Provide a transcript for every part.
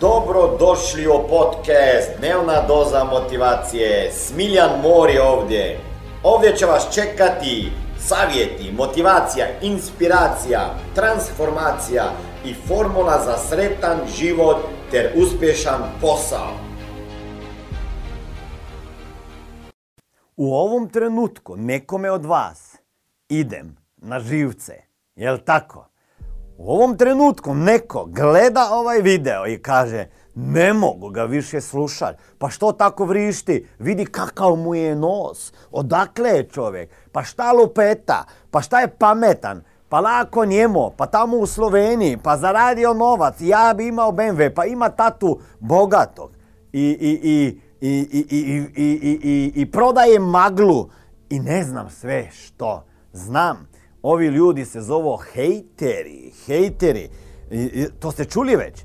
Dobro došli u podcast Dnevna doza motivacije. Smiljan Mor je ovdje. Ovdje će vas čekati savjeti, motivacija, inspiracija, transformacija i formula za sretan život ter uspješan posao. U ovom trenutku nekome od vas idem na živce. Jel tako? U ovom trenutku neko gleda ovaj video i kaže ne mogu ga više slušati. Pa što tako vrišti? Vidi kakav mu je nos. Odakle je čovjek? Pa šta lupeta? Pa šta je pametan? Pa lako njemu, pa tamo u Sloveniji, pa zaradio novac, ja bi imao BMW, pa ima tatu bogatog. I, i, i, i, i prodaje maglu i ne znam sve što. Znam, ovi ljudi se zovu hejteri, hejteri. To ste čuli već.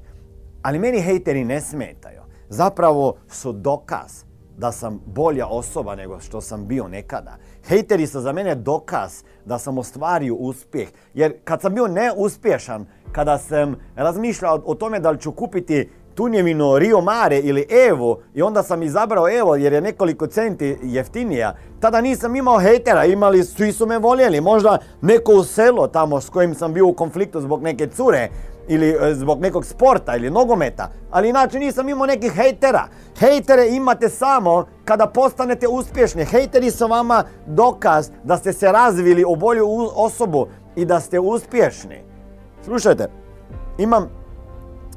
Ali meni hejteri ne smetaju. Zapravo su dokaz da sam bolja osoba nego što sam bio nekada. Hejteri su za mene dokaz da sam ostvario uspjeh. Jer kad sam bio neuspješan, kada sam razmišljao o tome da li ću kupiti tunjevino Rio Mare ili Evo i onda sam izabrao Evo jer je nekoliko centi jeftinija, tada nisam imao hejtera, imali, svi su me voljeli, možda neko u selo tamo s kojim sam bio u konfliktu zbog neke cure ili e, zbog nekog sporta ili nogometa, ali inače nisam imao nekih hejtera. Hejtere imate samo kada postanete uspješni. Hejteri su vama dokaz da ste se razvili u bolju osobu i da ste uspješni. Slušajte, imam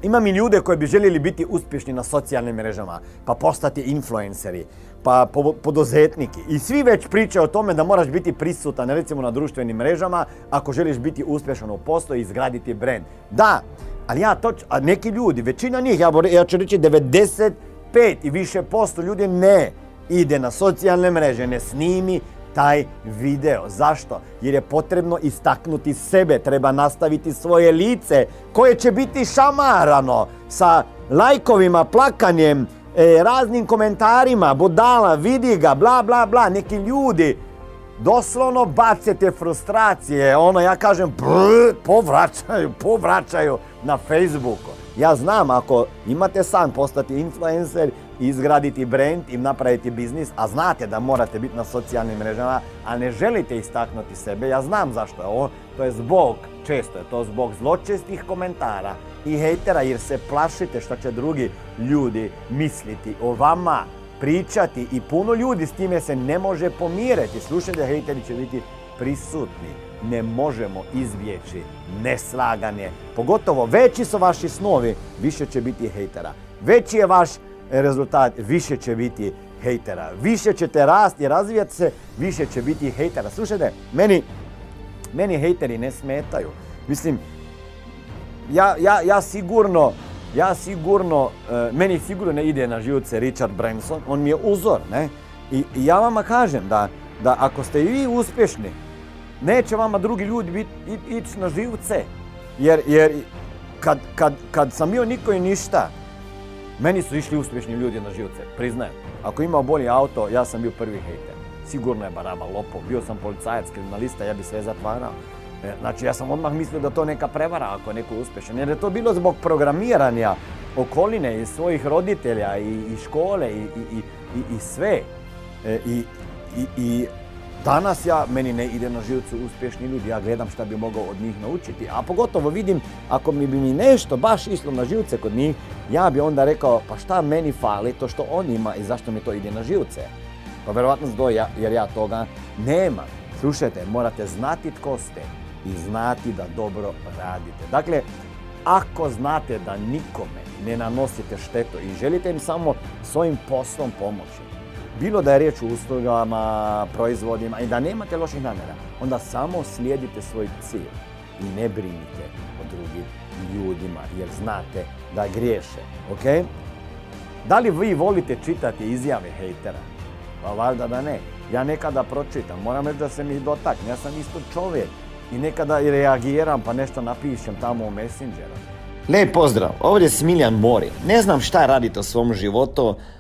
imam i ljude koji bi željeli biti uspješni na socijalnim mrežama, pa postati influenceri, pa poduzetniki. I svi već pričaju o tome da moraš biti prisutan recimo na društvenim mrežama ako želiš biti uspješan u poslu i izgraditi brand. Da, ali ja to, a neki ljudi, većina njih, ja, ja ću reći 95 i više posto ljudi ne ide na socijalne mreže, ne snimi taj video. Zašto? Jer je potrebno istaknuti sebe, treba nastaviti svoje lice koje će biti šamarano sa lajkovima, plakanjem, e, raznim komentarima, budala, vidi ga, bla bla bla, neki ljudi doslovno bace te frustracije, ono ja kažem povraćaju, povraćaju na Facebooku. Ja znam ako imate san postati influencer, izgraditi brand i napraviti biznis, a znate da morate biti na socijalnim mrežama, a ne želite istaknuti sebe, ja znam zašto je ovo, to je zbog, često je to zbog zločestih komentara i hejtera jer se plašite što će drugi ljudi misliti o vama, pričati i puno ljudi s time se ne može pomiriti. Slušajte, hejteri će biti prisutni. Ne možemo izbjeći neslaganje. Pogotovo veći su vaši snovi, više će biti hejtera. Veći je vaš rezultat, više će biti hejtera. Više ćete rasti i razvijati se, više će biti hejtera. Slušajte, meni, meni hejteri ne smetaju. Mislim, ja, ja, ja sigurno, ja sigurno, e, meni sigurno ne ide na živce Richard Branson, on mi je uzor, ne? I, ja vama kažem da, da ako ste i vi uspješni, neće vama drugi ljudi ići na živce. Jer, jer kad, kad, kad sam bio niko i ništa, meni su išli uspješni ljudi na živce, priznajem. Ako imao bolji auto, ja sam bio prvi hejter. Sigurno je baraba lopov, bio sam policajac, kriminalista, ja bi sve zatvarao. E, znači ja sam odmah mislio da to neka prevara ako je neko uspješan. Jer je to bilo zbog programiranja okoline i svojih roditelja i, škole i, sve. E, I, danas ja, meni ne ide na živcu uspješni ljudi, ja gledam šta bi mogao od njih naučiti. A pogotovo vidim, ako mi bi mi nešto baš išlo na živce kod njih, ja bi onda rekao, pa šta meni fali to što on ima i zašto mi to ide na živce. Pa vjerovatno zdo, jer ja toga nemam. Slušajte, morate znati tko ste i znati da dobro radite. Dakle, ako znate da nikome ne nanosite štetu i želite im samo svojim poslom pomoći, bilo da je riječ o uslugama, proizvodima i da nemate loših namjera, onda samo slijedite svoj cilj i ne brinite o drugim ljudima jer znate da griješe, ok? Da li vi volite čitati izjave hejtera? Pa valjda da ne. Ja nekada pročitam, moram reći da se mi dotakne, ja sam isto čovjek i nekada reagiram pa nešto napišem tamo u Messengeru. Lijep pozdrav, ovdje je Smiljan Mori. Ne znam šta radite u svom životu,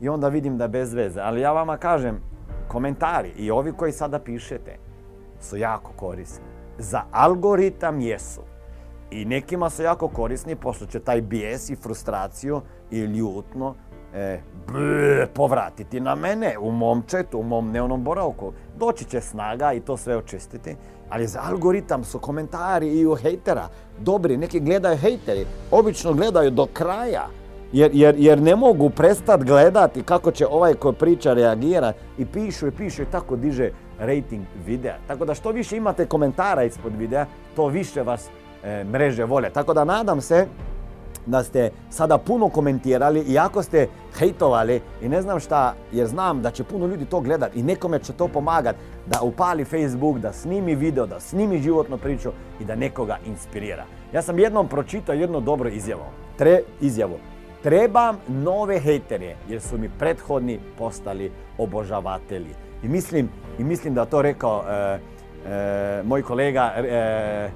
I onda vidim da je bez veze. Ali ja vama kažem, komentari i ovi koji sada pišete su jako korisni. Za algoritam jesu. I nekima su jako korisni, pošto će taj bijes i frustraciju i ljutno e, povratiti na mene, u mom četu, u mom neonom boravku. Doći će snaga i to sve očistiti. Ali za algoritam su komentari i u hejtera. Dobri, neki gledaju hejteri. Obično gledaju do kraja. Jer, jer, jer ne mogu prestati gledati kako će ovaj ko priča reagira i pišu i pišu i tako diže rating videa. Tako da što više imate komentara ispod videa, to više vas e, mreže vole. Tako da nadam se da ste sada puno komentirali i ako ste hejtovali i ne znam šta, jer znam da će puno ljudi to gledati i nekome će to pomagati da upali Facebook, da snimi video, da snimi životnu priču i da nekoga inspirira. Ja sam jednom pročitao jednu dobro izjavu. Tre, izjavu. Trebam nove hejtere jer su mi prethodni postali obožavatelji. I mislim, i mislim da to rekao e, e, moj kolega e,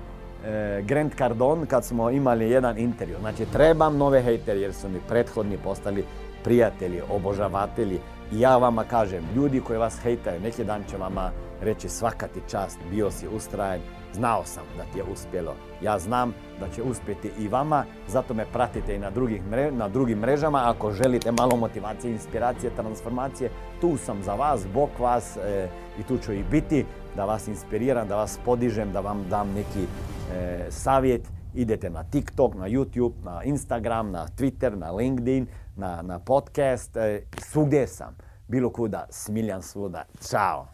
Grant Cardone kad smo imali jedan intervju. Znači, trebam nove hejtere jer su mi prethodni postali prijatelji, obožavatelji. I ja vama kažem, ljudi koji vas hejtaju, neki dan će vama reći svaka ti čast, bio si ustrajen, znao sam da ti je uspjelo. Ja znam da će uspjeti i vama, zato me pratite i na, drugih na drugim mrežama. Ako želite malo motivacije, inspiracije, transformacije, tu sam za vas, bok vas e, i tu ću i biti da vas inspiriram, da vas podižem, da vam dam neki e, savjet. Idete na TikTok, na YouTube, na Instagram, na Twitter, na LinkedIn, na, na podcast. E, svugdje sam. Bilo kuda, smiljan svuda. Ćao!